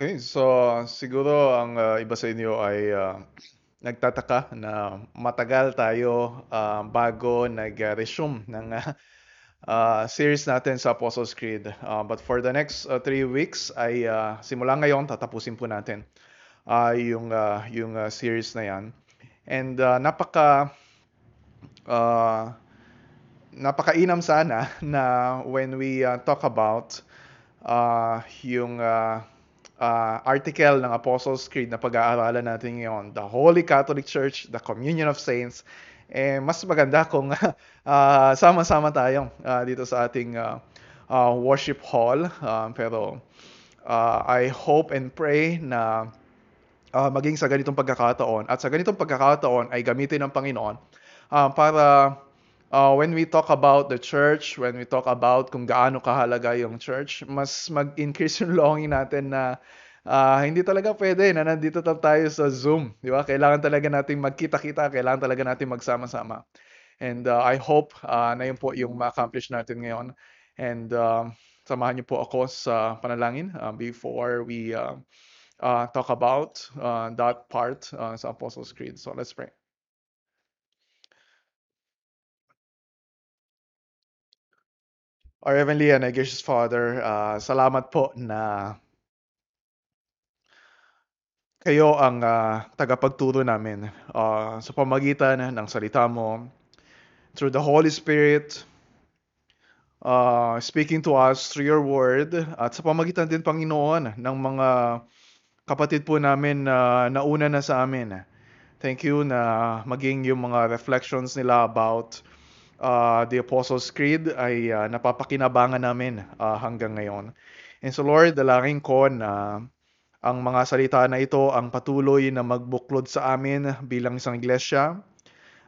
Okay, so siguro ang ah, iba sa inyo ay ah, nagtataka na matagal tayo ah, bago nag-resume ng ah, ah, series natin sa Apostles' Creed. Ah, but for the next ah, three weeks ay ah, simula ngayon tatapusin po natin ah, yung ah, yung ah, series na yan. And ah, napaka ah, napakainam sana na when we ah, talk about ah, yung ah, ah, article ng Apostles' Creed na pag-aaralan natin ngayon, the Holy Catholic Church, the Communion of Saints, eh, mas maganda kung ah, sama-sama tayo ah, dito sa ating ah, ah, worship hall. Ah, pero ah, I hope and pray na ah, maging sa ganitong pagkakataon at sa ganitong pagkakataon ay gamitin ng Panginoon ah, para ah, when we talk about the church, when we talk about kung gaano kahalaga yung church, mas mag-increase yung longing natin na ah, hindi talaga pwede na nandito ta- tayo sa Zoom, di ba? Kailangan talaga nating magkita-kita, kailangan talaga nating magsama-sama. And ah, I hope ah, na yun po yung ma-accomplish natin ngayon. And ah, samahan niyo po ako sa panalangin ah, before we ah, ah, talk about ah, that part ah, sa Apostles' Creed. So let's pray. Heavenly and gracious Father, ah, salamat po na kayo ang ah, tagapagturo namin ah, sa pamagitan ng salita mo through the Holy Spirit ah, speaking to us through your word at sa pamagitan din Panginoon ng mga kapatid po namin na nauna na sa amin. Thank you na maging yung mga reflections nila about uh, the Apostles' Creed ay uh, napapakinabangan namin uh, hanggang ngayon. And so Lord, dalangin ko na ang mga salita na ito ang patuloy na magbuklod sa amin bilang isang iglesia.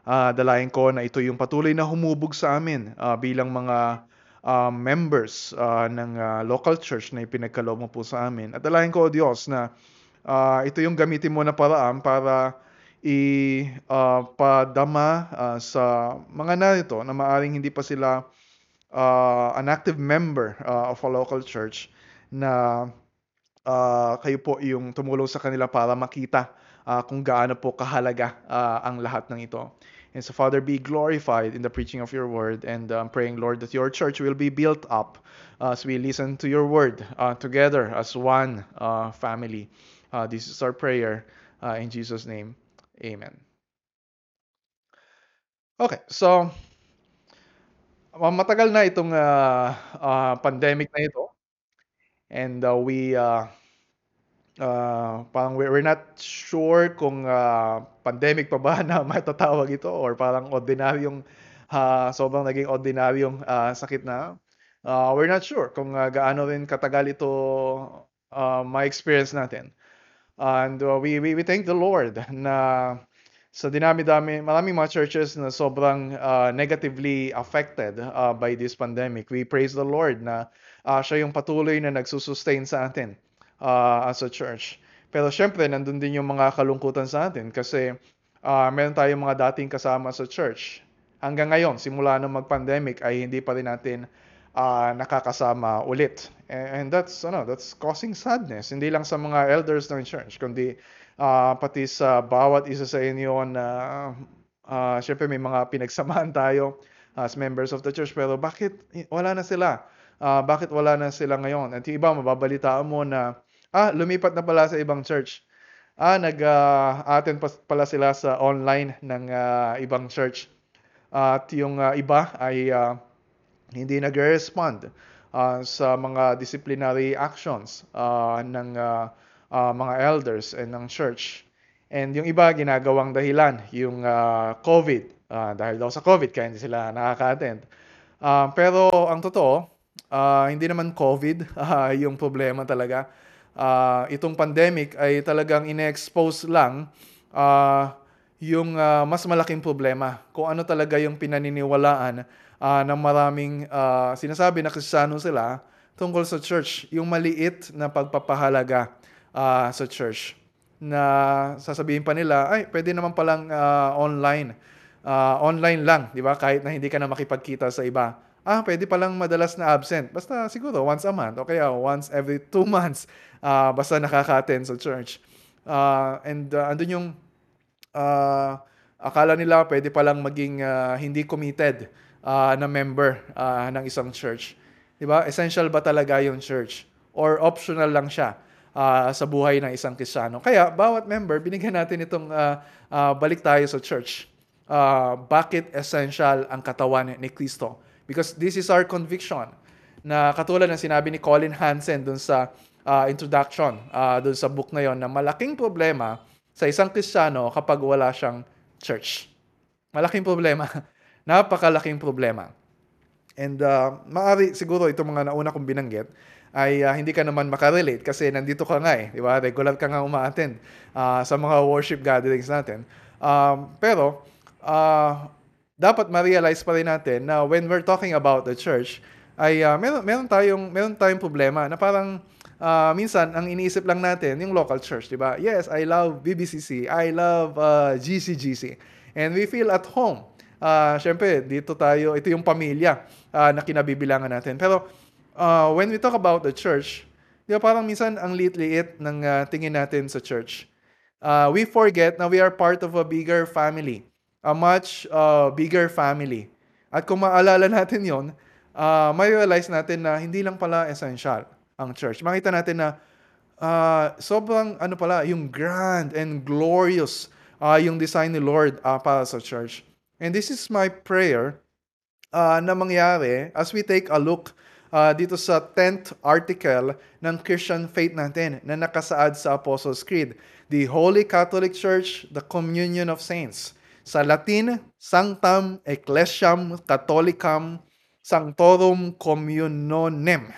Uh, dalayan ko na ito yung patuloy na humubog sa amin uh, bilang mga uh, members uh, ng uh, local church na ipinagkaloob mo po sa amin. At dalayan ko, Diyos, na uh, ito yung gamitin mo na paraan para ipadama uh, sa mga narito na maaring hindi pa sila uh, an active member uh, of a local church na uh, kayo po yung tumulong sa kanila para makita uh, kung gaano po kahalaga uh, ang lahat ng ito. And so, Father, be glorified in the preaching of your word. And I'm praying, Lord, that your church will be built up as we listen to your word uh, together as one uh, family. Uh, this is our prayer uh, in Jesus' name. Amen. Okay, so ma- matagal na itong uh, uh, pandemic na ito. And uh, we uh, uh, parang we're, we're not sure kung uh, pandemic pa ba na matatawag ito or parang ordinaryong uh, sobrang naging ordinaryong uh, sakit na. Uh, we're not sure kung uh, gaano rin katagal ito uh, ma-experience natin. And uh, we, we, we thank the Lord na sa dinami-dami, maraming mga churches na sobrang uh, negatively affected uh, by this pandemic. We praise the Lord na uh, siya yung patuloy na nagsusustain sa atin uh, as a church. Pero syempre, nandun din yung mga kalungkutan sa atin kasi uh, meron tayong mga dating kasama sa church. Hanggang ngayon, simula nung mag-pandemic ay hindi pa rin natin uh, nakakasama ulit. And, that's ano, that's causing sadness hindi lang sa mga elders ng church kundi uh, pati sa bawat isa sa inyo na uh, syempre may mga pinagsamahan tayo as members of the church pero bakit wala na sila? Uh, bakit wala na sila ngayon? At yung iba mababalitaan mo na ah lumipat na pala sa ibang church. Ah nag-attend uh, pala sila sa online ng uh, ibang church. Uh, at yung uh, iba ay uh, hindi nagre-respond uh, sa mga disciplinary actions uh, ng uh, uh, mga elders and ng church. And yung iba ginagawang dahilan, yung uh, COVID. Uh, dahil daw sa COVID kaya hindi sila nakaka-attend. Uh, pero ang totoo, uh, hindi naman COVID uh, yung problema talaga. Uh, itong pandemic ay talagang ine-expose lang uh, yung uh, mas malaking problema. Kung ano talaga yung pinaniniwalaan uh, ng maraming uh, sinasabi na kristyano sila tungkol sa church, yung maliit na pagpapahalaga uh, sa church na sasabihin pa nila, ay, pwede naman palang uh, online. Uh, online lang, di ba? Kahit na hindi ka na makipagkita sa iba. ah, pwede palang madalas na absent. Basta siguro once a month o kaya once every two months, ah, basta nakaka-attend sa church. Ah, and uh, andun yung uh, akala nila pwede palang maging uh, hindi committed uh, na member uh, ng isang church. 'Di ba? Essential ba talaga yung church or optional lang siya uh, sa buhay ng isang Kristiyano? Kaya bawat member binigyan natin itong uh, uh, balik tayo sa church. Uh, bakit essential ang katawan ni Kristo? Because this is our conviction na katulad ng sinabi ni Colin Hansen dun sa uh, introduction, uh, dun sa book na yon na malaking problema sa isang Kristiyano kapag wala siyang church. Malaking problema. Napakalaking problema. And uh, maaari siguro itong mga nauna kong binanggit ay uh, hindi ka naman makarelate kasi nandito ka nga eh, di ba? Regular ka nga umaattend uh, sa mga worship gatherings natin. Um, pero, uh, dapat ma-realize pa rin natin na when we're talking about the church, ay uh, meron, meron, tayong, meron tayong problema na parang uh, minsan ang iniisip lang natin yung local church, di ba? Yes, I love BBCC, I love uh, GCGC, and we feel at home. Uh, Siyempre, dito tayo, ito yung pamilya uh, na kinabibilangan natin. Pero uh, when we talk about the church, di ba parang minsan ang liit-liit ng uh, tingin natin sa church. Uh, we forget na we are part of a bigger family a much uh, bigger family. At kung maalala natin yon, uh, may realize natin na hindi lang pala essential ang church. Makita natin na uh, sobrang ano pala, yung grand and glorious uh, yung design ni Lord uh, para sa church. And this is my prayer uh, na mangyari as we take a look uh, dito sa 10th article ng Christian faith natin na nakasaad sa Apostles' Creed. The Holy Catholic Church, the Communion of Saints. Sa Latin, Sanctam Ecclesiam Catholicam Sanctorum Communionem.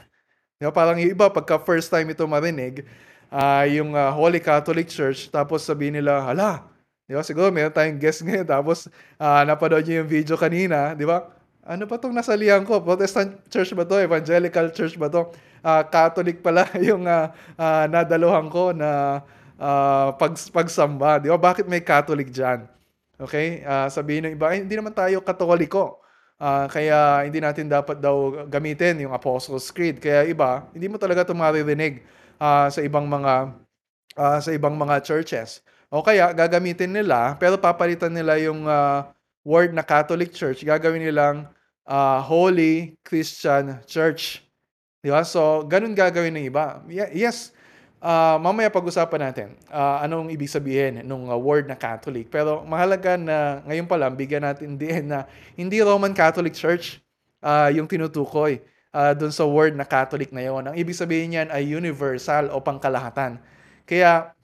Diba, parang yung iba, pagka first time ito marinig, uh, yung uh, Holy Catholic Church, tapos sabihin nila, hala, di ba, siguro meron tayong guest ngayon, tapos uh, napanood nyo yung video kanina, di ba, ano pa itong nasalihan ko? Protestant church ba to? Evangelical church ba to? Uh, Catholic pala yung uh, uh, nadaluhan ko na uh, pag, pagsamba. Di ba? Bakit may Catholic dyan? Okay? Uh, sabihin ng iba, ay, hindi naman tayo katoliko. Uh, kaya hindi natin dapat daw gamitin yung Apostles' Creed. Kaya iba, hindi mo talaga ito maririnig uh, sa ibang mga uh, sa ibang mga churches. O kaya gagamitin nila pero papalitan nila yung uh, word na Catholic Church, gagawin nilang uh, Holy Christian Church. Di ba? So, ganun gagawin ng iba. Yes, Uh, mamaya pag-usapan natin uh, anong ibig sabihin ng uh, word na Catholic. Pero mahalaga na ngayon pa lang bigyan natin din na hindi Roman Catholic Church uh, yung tinutukoy uh, dun sa word na Catholic na yon. Ang ibig sabihin niyan ay universal o pangkalahatan. Kaya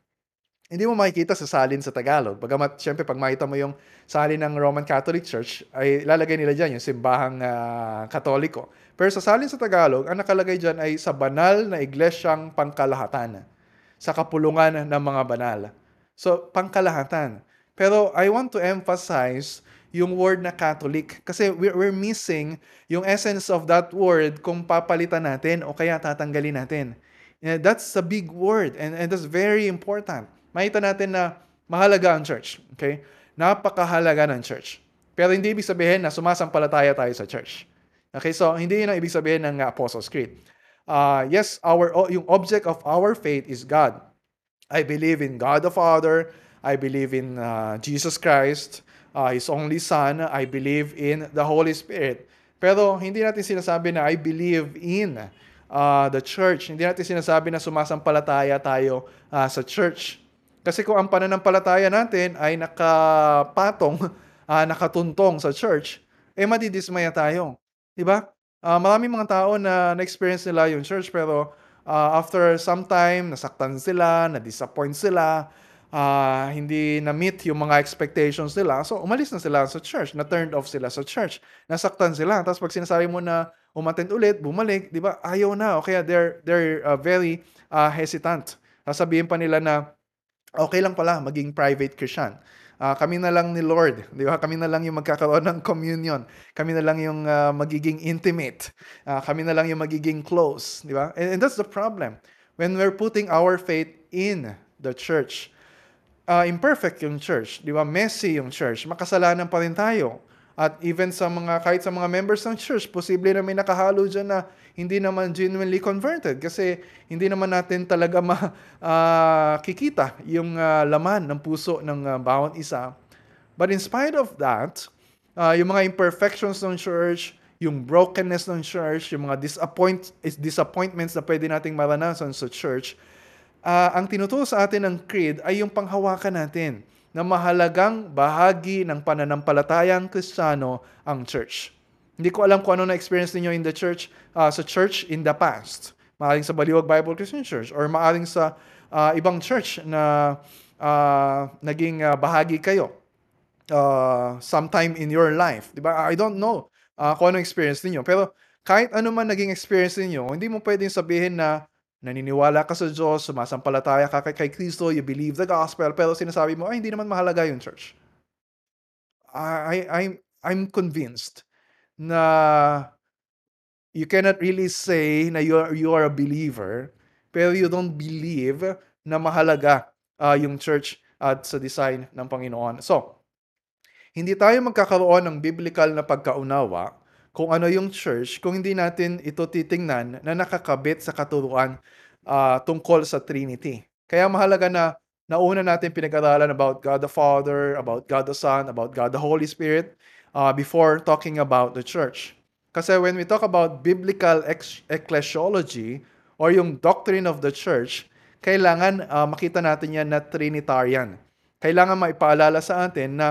hindi mo makikita sa salin sa Tagalog. Bagamat, syempre, pag makita mo yung salin ng Roman Catholic Church, ay lalagay nila dyan yung simbahang uh, katoliko. Pero sa salin sa Tagalog, ang nakalagay dyan ay sa banal na iglesyang pangkalahatan. Sa kapulungan ng mga banal. So, pangkalahatan. Pero I want to emphasize yung word na Catholic. Kasi we're, missing yung essence of that word kung papalitan natin o kaya tatanggalin natin. Yeah, that's a big word and, and that's very important. Makita natin na mahalaga ang church. Okay? Napakahalaga ng church. Pero hindi ibig sabihin na sumasampalataya tayo sa church. Okay, so hindi yun ang ibig sabihin ng Apostles' Creed. Uh, yes, our yung object of our faith is God. I believe in God the Father. I believe in uh, Jesus Christ, uh, His only Son. I believe in the Holy Spirit. Pero hindi natin sinasabi na I believe in uh, the church. Hindi natin sinasabi na sumasampalataya tayo uh, sa church. Kasi kung ang pananampalataya natin ay nakapatong, uh, nakatuntong sa church, eh madidismaya tayo. Di ba? Uh, maraming mga tao na na-experience nila yung church pero uh, after some time, nasaktan sila, na-disappoint sila, uh, hindi na-meet yung mga expectations nila. So, umalis na sila sa church, na-turned off sila sa church, nasaktan sila. Tapos pag sinasabi mo na umattend ulit, bumalik, di ba? Ayaw na. O kaya they're, they're uh, very uh, hesitant. Sasabihin pa nila na, okay lang pala maging private Christian. Uh, kami na lang ni Lord, di ba? Kami na lang yung magkakaroon ng communion. Kami na lang yung uh, magiging intimate. Uh, kami na lang yung magiging close, di ba? And, and that's the problem. When we're putting our faith in the church, uh, imperfect yung church, di ba? Messy yung church. Makasalanan pa rin tayo. At even sa mga, kahit sa mga members ng church, posible na may nakahalo dyan na hindi naman genuinely converted kasi hindi naman natin talaga makikita uh, yung uh, laman ng puso ng uh, bawat isa. But in spite of that, uh, yung mga imperfections ng church, yung brokenness ng church, yung mga disappoint, disappointments na pwede nating maranasan sa church, uh, ang tinuturo sa atin ng creed ay yung panghawakan natin na mahalagang bahagi ng pananampalatayang kristyano ang church. Hindi ko alam kung ano na-experience niyo in the church, uh, sa church in the past. Maaring sa Baliwag Bible Christian Church or maaring sa uh, ibang church na uh, naging uh, bahagi kayo uh, sometime in your life. Diba? I don't know uh, kung ano experience niyo. Pero kahit ano man naging experience niyo, hindi mo pwedeng sabihin na naniniwala ka sa Diyos, sumasampalataya ka kay, kay Kristo, you believe the gospel, pero sinasabi mo, ay, hindi naman mahalaga yung church. I, I'm, I'm convinced na you cannot really say na you are, you are a believer, pero you don't believe na mahalaga uh, yung church at sa design ng Panginoon. So, hindi tayo magkakaroon ng biblical na pagkaunawa kung ano yung church kung hindi natin ito titingnan na nakakabit sa katuruan uh, tungkol sa Trinity. Kaya mahalaga na nauna natin pinag-aralan about God the Father, about God the Son, about God the Holy Spirit uh, before talking about the church. Kasi when we talk about biblical ecclesiology or yung doctrine of the church, kailangan uh, makita natin yan na Trinitarian. Kailangan maipaalala sa atin na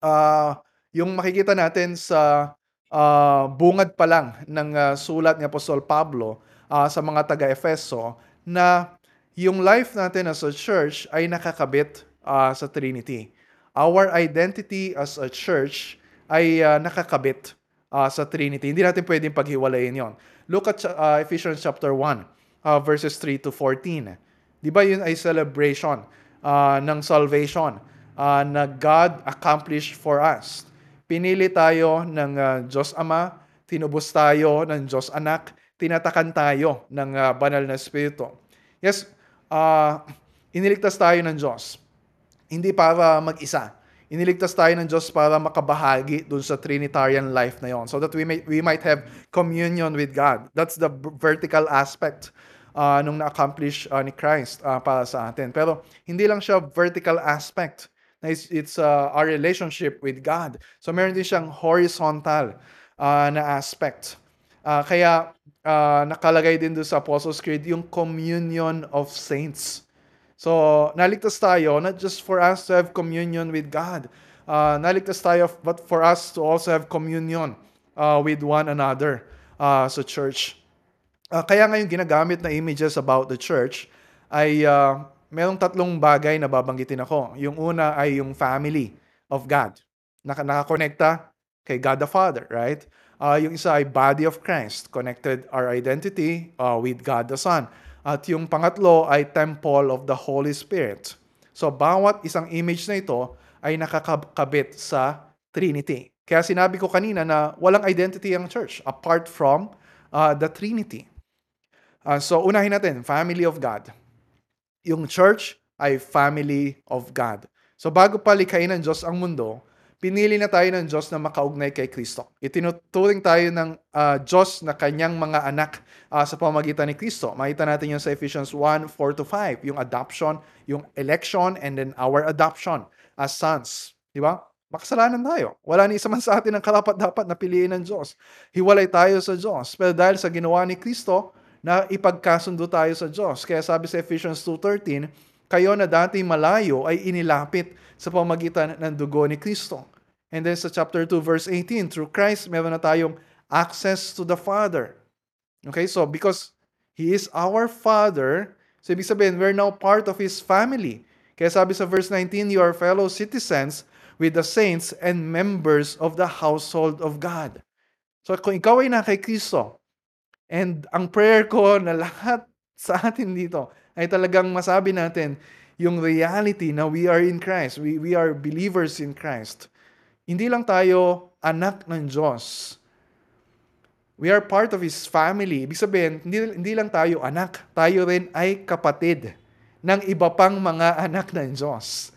uh, yung makikita natin sa uh, bungad pa lang ng uh, sulat ni Apostol Pablo uh, sa mga taga-Efeso na yung life natin as a church ay nakakabit uh, sa Trinity. Our identity as a church ay uh, nakakabit uh, sa Trinity. Hindi natin pwedeng paghiwalayin yon. Look at uh, Ephesians chapter 1, uh, verses 3 to 14. Di ba yun ay celebration uh, ng salvation uh, na God accomplished for us. Pinili tayo ng uh, Diyos Ama, tinubos tayo ng Diyos Anak, tinatakan tayo ng uh, banal na Espiritu. Yes, uh, iniligtas tayo ng Diyos. Hindi para mag-isa. Iniligtas tayo ng Diyos para makabahagi dun sa Trinitarian life na yon so that we, may, we might have communion with God. That's the vertical aspect uh, nung na-accomplish uh, ni Christ uh, para sa atin. Pero hindi lang siya vertical aspect it's, it's uh, our relationship with God. So meron din siyang horizontal uh, na aspect. Uh, kaya uh, nakalagay din doon sa Apostles' Creed yung communion of saints. So naligtas tayo not just for us to have communion with God. Uh, naligtas tayo but for us to also have communion uh, with one another uh, sa church. Uh, kaya ngayon ginagamit na images about the church ay uh, merong tatlong bagay na babanggitin ako. Yung una ay yung family of God. Naka nakakonekta kay God the Father, right? Uh, yung isa ay body of Christ, connected our identity uh, with God the Son. At yung pangatlo ay temple of the Holy Spirit. So bawat isang image na ito ay nakakabit sa Trinity. Kaya sinabi ko kanina na walang identity ang church apart from uh, the Trinity. Uh, so unahin natin, family of God yung church ay family of God. So bago pa likhain ng Diyos ang mundo, pinili na tayo ng Diyos na makaugnay kay Kristo. Itinuturing tayo ng uh, Diyos na kanyang mga anak uh, sa pamagitan ni Kristo. Makita natin yun sa Ephesians 1, 4-5, yung adoption, yung election, and then our adoption as sons. Di ba? Makasalanan tayo. Wala ni isa man sa atin ang karapat-dapat na piliin ng Diyos. Hiwalay tayo sa Diyos. Pero dahil sa ginawa ni Kristo, na ipagkasundo tayo sa Diyos. Kaya sabi sa Ephesians 2.13, kayo na dati malayo ay inilapit sa pamagitan ng dugo ni Kristo. And then sa chapter 2 verse 18, through Christ, meron na tayong access to the Father. Okay, so because He is our Father, so ibig sabihin, we're now part of His family. Kaya sabi sa verse 19, you are fellow citizens with the saints and members of the household of God. So kung ikaw ay na kay Kristo, And ang prayer ko na lahat sa atin dito ay talagang masabi natin yung reality na we are in Christ. We, we are believers in Christ. Hindi lang tayo anak ng Diyos. We are part of His family. Ibig sabihin, hindi, hindi lang tayo anak, tayo rin ay kapatid ng iba pang mga anak ng Diyos.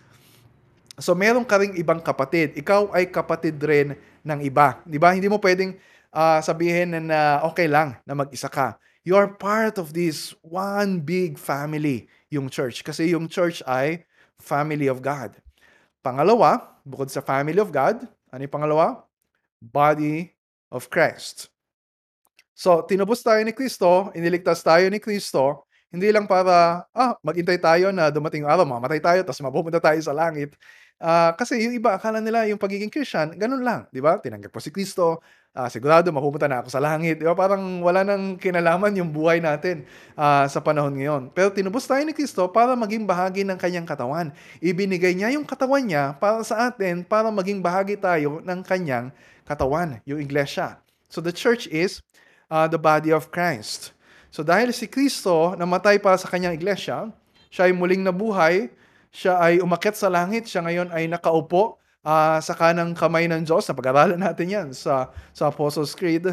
So meron ka ring ibang kapatid. Ikaw ay kapatid rin ng iba. Di ba? Hindi mo pwedeng uh, sabihin na, na okay lang na mag-isa ka. You are part of this one big family, yung church. Kasi yung church ay family of God. Pangalawa, bukod sa family of God, ano yung pangalawa? Body of Christ. So, tinubos tayo ni Kristo, iniligtas tayo ni Kristo, hindi lang para, ah, maghintay tayo na dumating yung araw, mamatay tayo, tapos mapupunta tayo sa langit. Uh, kasi yung iba, akala nila yung pagiging Christian, ganun lang, di ba? Tinanggap ko si Kristo, uh, sigurado mapupunta na ako sa langit. Di ba? Parang wala nang kinalaman yung buhay natin uh, sa panahon ngayon. Pero tinubos tayo ni Kristo para maging bahagi ng kanyang katawan. Ibinigay niya yung katawan niya para sa atin, para maging bahagi tayo ng kanyang katawan, yung iglesia. So the church is uh, the body of Christ. So dahil si Kristo namatay para sa kanyang iglesia, siya ay muling nabuhay, siya ay umakyat sa langit, siya ngayon ay nakaupo uh, sa kanang kamay ng Diyos. Napag-aralan natin yan sa, sa Apostles' Creed.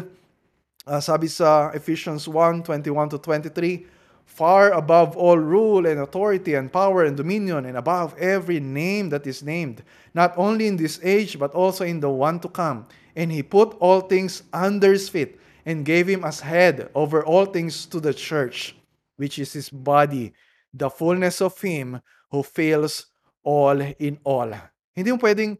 Uh, sabi sa Ephesians 1, 21 to 23, far above all rule and authority and power and dominion and above every name that is named, not only in this age but also in the one to come. And he put all things under his feet and gave him as head over all things to the church, which is his body, the fullness of him who fills all in all. Hindi mo pwedeng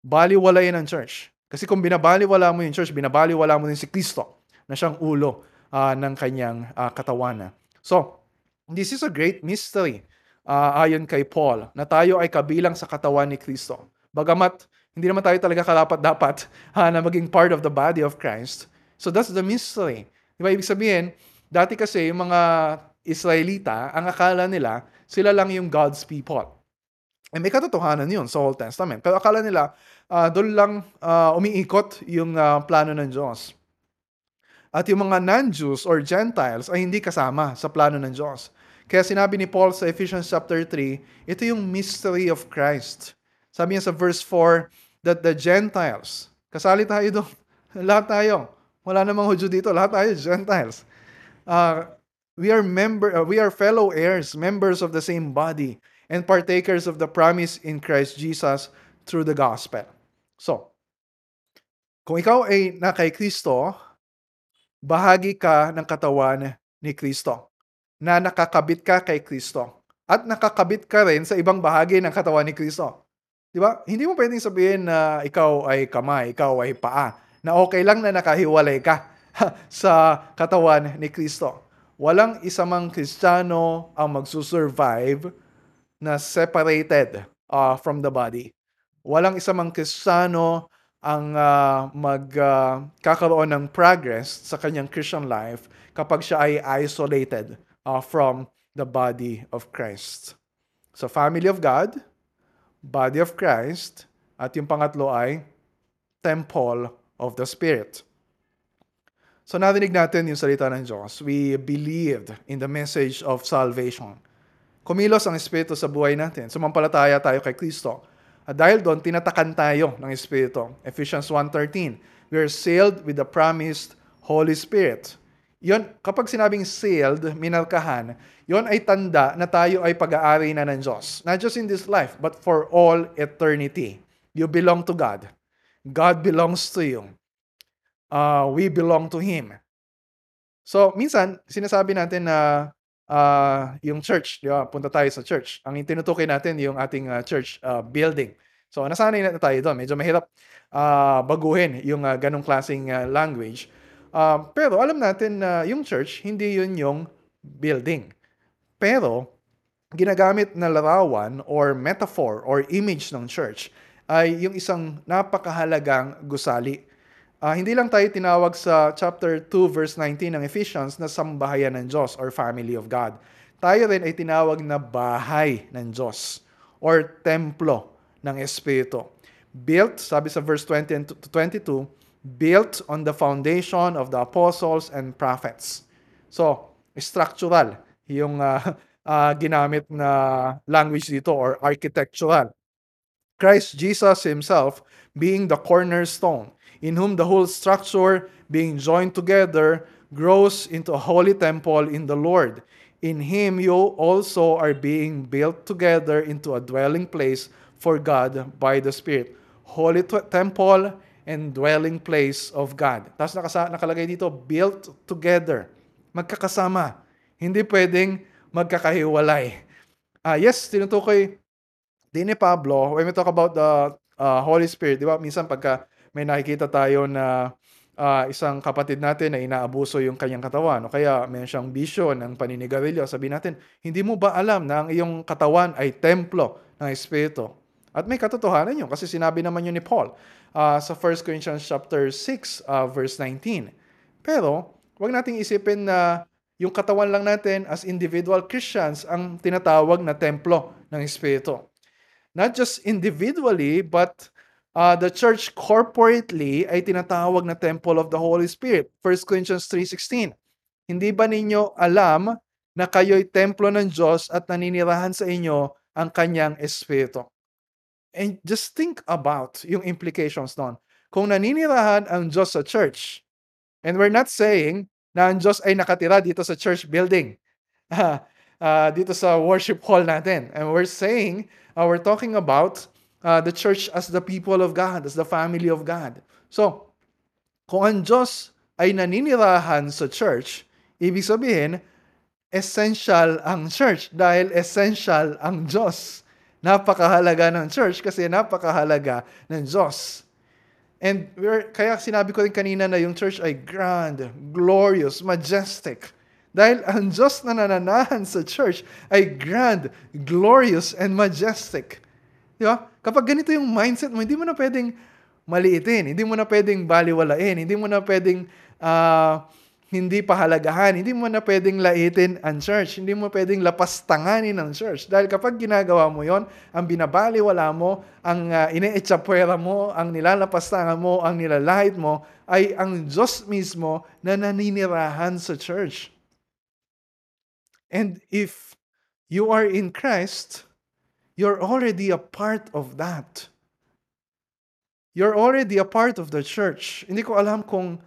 baliwalayin ang church. Kasi kung binabaliwala mo yung church, binabaliwala mo din si Kristo na siyang ulo uh, ng kanyang uh, katawan. So, this is a great mystery uh, ayon kay Paul na tayo ay kabilang sa katawan ni Kristo. Bagamat hindi naman tayo talaga karapat-dapat uh, na maging part of the body of Christ. So that's the mystery. Di ba? Ibig sabihin, dati kasi yung mga Israelita, ang akala nila, sila lang yung God's people. Eh, may katotohanan yun sa Old Testament. Pero akala nila, uh, doon lang uh, umiikot yung uh, plano ng Diyos. At yung mga non-Jews or Gentiles ay hindi kasama sa plano ng Diyos. Kaya sinabi ni Paul sa Ephesians chapter 3, ito yung mystery of Christ. Sabi niya sa verse 4, that the Gentiles, kasali tayo doon, lahat tayo, wala namang Hudyo dito, lahat tayo Gentiles. Uh, we are member uh, we are fellow heirs, members of the same body and partakers of the promise in Christ Jesus through the gospel. So, kung ikaw ay na kay Kristo, bahagi ka ng katawan ni Kristo. Na nakakabit ka kay Kristo. At nakakabit ka rin sa ibang bahagi ng katawan ni Kristo. Di ba? Hindi mo pwedeng sabihin na ikaw ay kamay, ikaw ay paa. Na okay lang na nakahiwalay ka sa katawan ni Kristo walang isa mang Kristiyano ang magsusurvive na separated uh, from the body. Walang isa mang Kristiyano ang uh, magkakaroon uh, ng progress sa kanyang Christian life kapag siya ay isolated uh, from the body of Christ. So family of God, body of Christ, at yung pangatlo ay temple of the Spirit. So narinig natin yung salita ng Diyos. We believed in the message of salvation. Kumilos ang Espiritu sa buhay natin. Sumampalataya tayo kay Kristo. At dahil doon, tinatakan tayo ng Espiritu. Ephesians 1.13 We are sealed with the promised Holy Spirit. Yon, kapag sinabing sealed, minalkahan, yon ay tanda na tayo ay pag-aari na ng Diyos. Not just in this life, but for all eternity. You belong to God. God belongs to you uh, we belong to Him. So, minsan, sinasabi natin na uh, yung church, di ba? punta tayo sa church. Ang tinutukoy natin yung ating uh, church uh, building. So, nasanay na tayo doon. Medyo mahirap uh, baguhin yung uh, ganong klaseng uh, language. Uh, pero alam natin na uh, yung church, hindi yun yung building. Pero, ginagamit na larawan or metaphor or image ng church ay yung isang napakahalagang gusali Uh, hindi lang tayo tinawag sa chapter 2 verse 19 ng Ephesians na sambahayan ng Diyos or family of God. Tayo rin ay tinawag na bahay ng Diyos or templo ng Espiritu. Built, sabi sa verse 20 and 22, built on the foundation of the apostles and prophets. So, structural yung uh, uh, ginamit na language dito or architectural. Christ Jesus himself being the cornerstone in whom the whole structure, being joined together, grows into a holy temple in the Lord. In him you also are being built together into a dwelling place for God by the Spirit. Holy temple and dwelling place of God. Tapos nakasa- nakalagay dito, built together. Magkakasama. Hindi pwedeng magkakahiwalay. Ah, yes, tinutukoy din ni Pablo, when we talk about the uh, Holy Spirit, di ba, minsan pagka may nakikita tayo na uh, isang kapatid natin na inaabuso yung kanyang katawan o kaya may siyang bisyo ng paninigarilyo, sabi natin, hindi mo ba alam na ang iyong katawan ay templo ng Espiritu? At may katotohanan yun kasi sinabi naman yun ni Paul uh, sa 1 Corinthians chapter 6 uh, verse 19. Pero, wag nating isipin na yung katawan lang natin as individual Christians ang tinatawag na templo ng Espiritu not just individually, but uh, the church corporately ay tinatawag na temple of the Holy Spirit. 1 Corinthians 3.16 Hindi ba ninyo alam na kayo'y templo ng Diyos at naninirahan sa inyo ang kanyang Espiritu? And just think about yung implications nun. Kung naninirahan ang Diyos sa church, and we're not saying na ang Diyos ay nakatira dito sa church building, uh, dito sa worship hall natin. And we're saying uh, we're talking about uh, the church as the people of God, as the family of God. So, kung ang Diyos ay naninirahan sa church, ibig sabihin, essential ang church dahil essential ang Diyos. Napakahalaga ng church kasi napakahalaga ng Diyos. And we're, kaya sinabi ko rin kanina na yung church ay grand, glorious, majestic. Dahil ang Diyos na nananahan sa church ay grand, glorious, and majestic. Di ba? Kapag ganito yung mindset mo, hindi mo na pwedeng maliitin, hindi mo na pwedeng baliwalain, hindi mo na pwedeng uh, hindi pahalagahan, hindi mo na pwedeng laitin ang church, hindi mo pwedeng lapastanganin ang church. Dahil kapag ginagawa mo yon, ang binabaliwala mo, ang uh, ine-etsapwera mo, ang nilalapastangan mo, ang nilalahit mo, ay ang Diyos mismo na naninirahan sa church. And if you are in Christ, you're already a part of that. You're already a part of the church. Hindi ko alam kung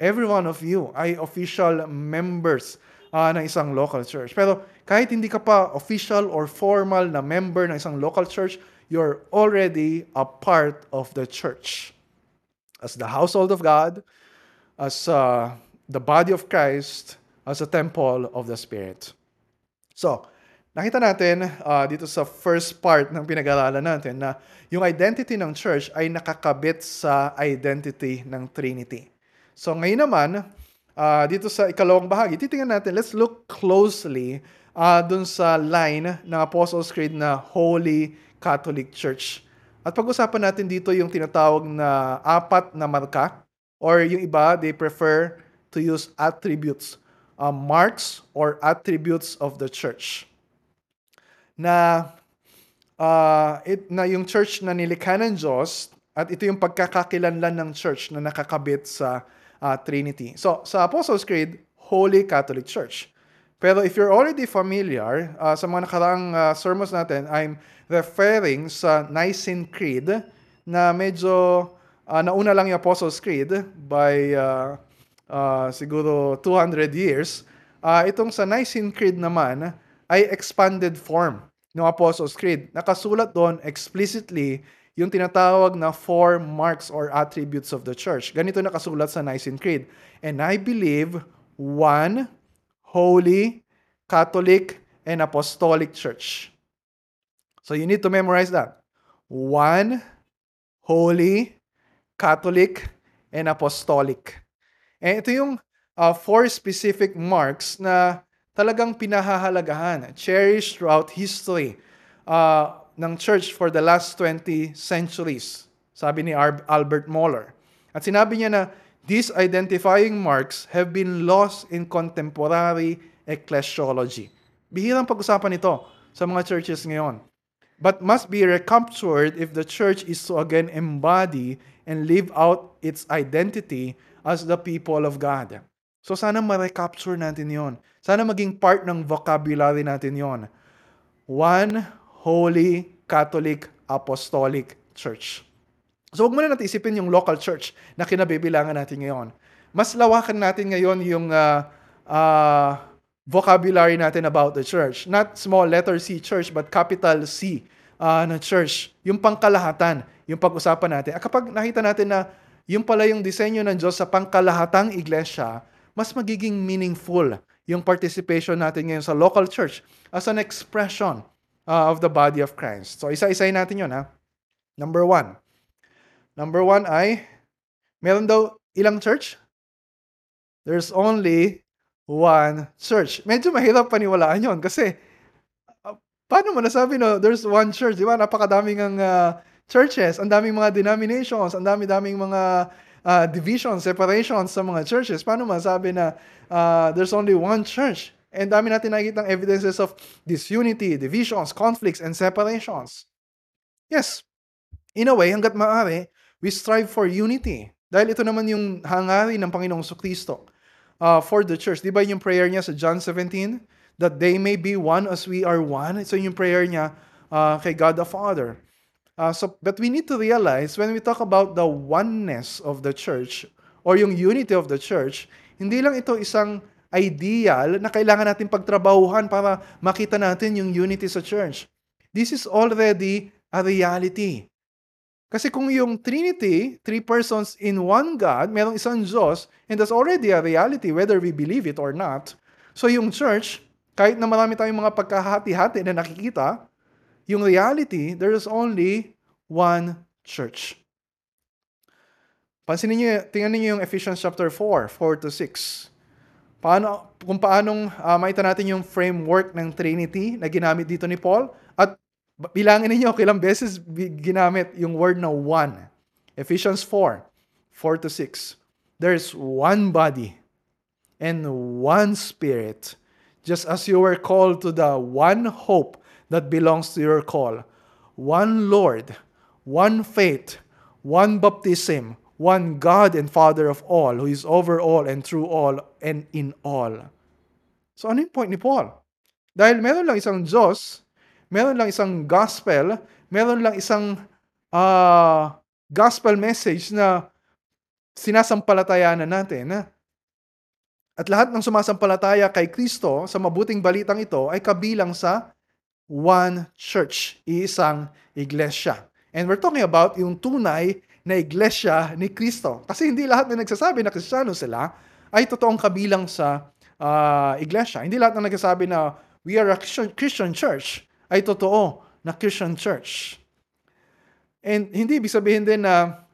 every one of you ay official members uh, ng isang local church. Pero kahit hindi ka pa official or formal na member ng isang local church, you're already a part of the church. As the household of God, as uh, the body of Christ, as a temple of the Spirit. So, nakita natin uh, dito sa first part ng pinag-aralan natin na yung identity ng church ay nakakabit sa identity ng Trinity. So, ngayon naman, uh, dito sa ikalawang bahagi, titingnan natin, let's look closely uh, dun sa line ng Apostles' Creed na Holy Catholic Church. At pag-usapan natin dito yung tinatawag na apat na marka or yung iba, they prefer to use attributes uh, marks or attributes of the church. Na uh, it, na yung church na nilikha ng Diyos at ito yung pagkakakilanlan ng church na nakakabit sa uh, Trinity. So, sa Apostles' Creed, Holy Catholic Church. Pero if you're already familiar, uh, sa mga nakaraang uh, sermons natin, I'm referring sa Nicene Creed na medyo uh, nauna lang yung Apostles' Creed by uh, uh, siguro 200 years, uh, itong sa Nicene Creed naman ay expanded form ng Apostles' Creed. Nakasulat doon explicitly yung tinatawag na four marks or attributes of the church. Ganito nakasulat sa Nicene Creed. And I believe one holy, Catholic, and Apostolic Church. So you need to memorize that. One holy, Catholic, and Apostolic. Eh, ito yung uh, four specific marks na talagang pinahahalagahan, cherished throughout history uh, ng church for the last 20 centuries, sabi ni Albert Moller. At sinabi niya na, these identifying marks have been lost in contemporary ecclesiology. Bihirang pag-usapan ito sa mga churches ngayon. But must be recaptured if the church is to again embody and live out its identity as the people of God. So sana ma-recapture natin yon. Sana maging part ng vocabulary natin yon. One Holy Catholic Apostolic Church. So huwag muna natin isipin yung local church na kinabibilangan natin ngayon. Mas lawakan natin ngayon yung uh, uh, vocabulary natin about the church. Not small letter C church, but capital C uh, ng church, yung pangkalahatan, yung pag-usapan natin. At kapag nakita natin na yung pala yung disenyo ng Diyos sa pangkalahatang iglesia, mas magiging meaningful yung participation natin ngayon sa local church as an expression uh, of the body of Christ. So, isa-isayin natin yun, ha? Number one. Number one ay, meron daw ilang church? There's only one church. Medyo mahirap paniwalaan yon kasi uh, paano mo nasabi no, there's one church, di ba? Napakadaming ang uh, churches, ang daming mga denominations, ang dami-daming mga uh, divisions, separations sa mga churches. Paano masabi na uh, there's only one church? And dami natin nakikita ng evidences of disunity, divisions, conflicts, and separations. Yes, in a way, hanggat maaari, we strive for unity. Dahil ito naman yung hangarin ng Panginoong Kristo uh, for the church. Di ba yung prayer niya sa John 17? That they may be one as we are one. So yung prayer niya uh, kay God the Father. Uh, so, but we need to realize when we talk about the oneness of the church or yung unity of the church, hindi lang ito isang ideal na kailangan natin pagtrabahuhan para makita natin yung unity sa church. This is already a reality. Kasi kung yung Trinity, three persons in one God, merong isang Diyos, and that's already a reality whether we believe it or not. So yung church, kahit na marami tayong mga pagkahati-hati na nakikita, yung reality, there is only one church. Pansinin niyo, tingnan niyo yung Ephesians chapter 4, 4 to 6. Paano, kung paanong uh, makita natin yung framework ng Trinity na ginamit dito ni Paul at bilangin niyo kailang beses ginamit yung word na one. Ephesians 4, 4 to 6. There's one body and one spirit, just as you were called to the one hope that belongs to your call. One Lord, one faith, one baptism, one God and Father of all, who is over all and through all and in all. So ano yung point ni Paul? Dahil meron lang isang Diyos, meron lang isang gospel, meron lang isang uh, gospel message na sinasampalatayanan natin. Na? At lahat ng sumasampalataya kay Kristo sa mabuting balitang ito ay kabilang sa one church, isang iglesia. And we're talking about yung tunay na iglesia ni Kristo. Kasi hindi lahat na nagsasabi na kristyano sila ay totoong kabilang sa uh, iglesia. Hindi lahat na nagsasabi na we are a Christian, Christian church ay totoo na Christian church. And hindi ibig sabihin din na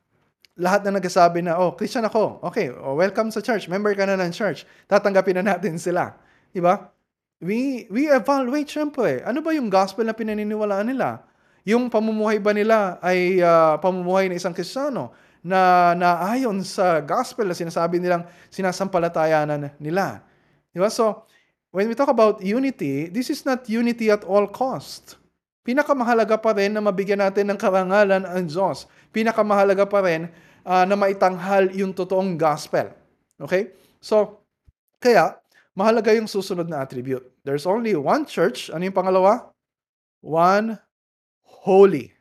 lahat na nagsasabi na, oh, Christian ako. Okay, oh, welcome sa church. Member ka na ng church. Tatanggapin na natin sila. Di ba? We, we evaluate syempre. Ano ba yung gospel na pinaniniwalaan nila? Yung pamumuhay ba nila ay uh, pamumuhay ng isang Kristiyano na naayon sa gospel na sinasabi nilang sinasampalatayanan nila? Di ba? So, when we talk about unity, this is not unity at all cost. Pinakamahalaga pa rin na mabigyan natin ng karangalan ang Diyos. Pinakamahalaga pa rin uh, na maitanghal yung totoong gospel. Okay? So, kaya, mahalaga yung susunod na attribute. There's only one church. Ano yung pangalawa? One holy.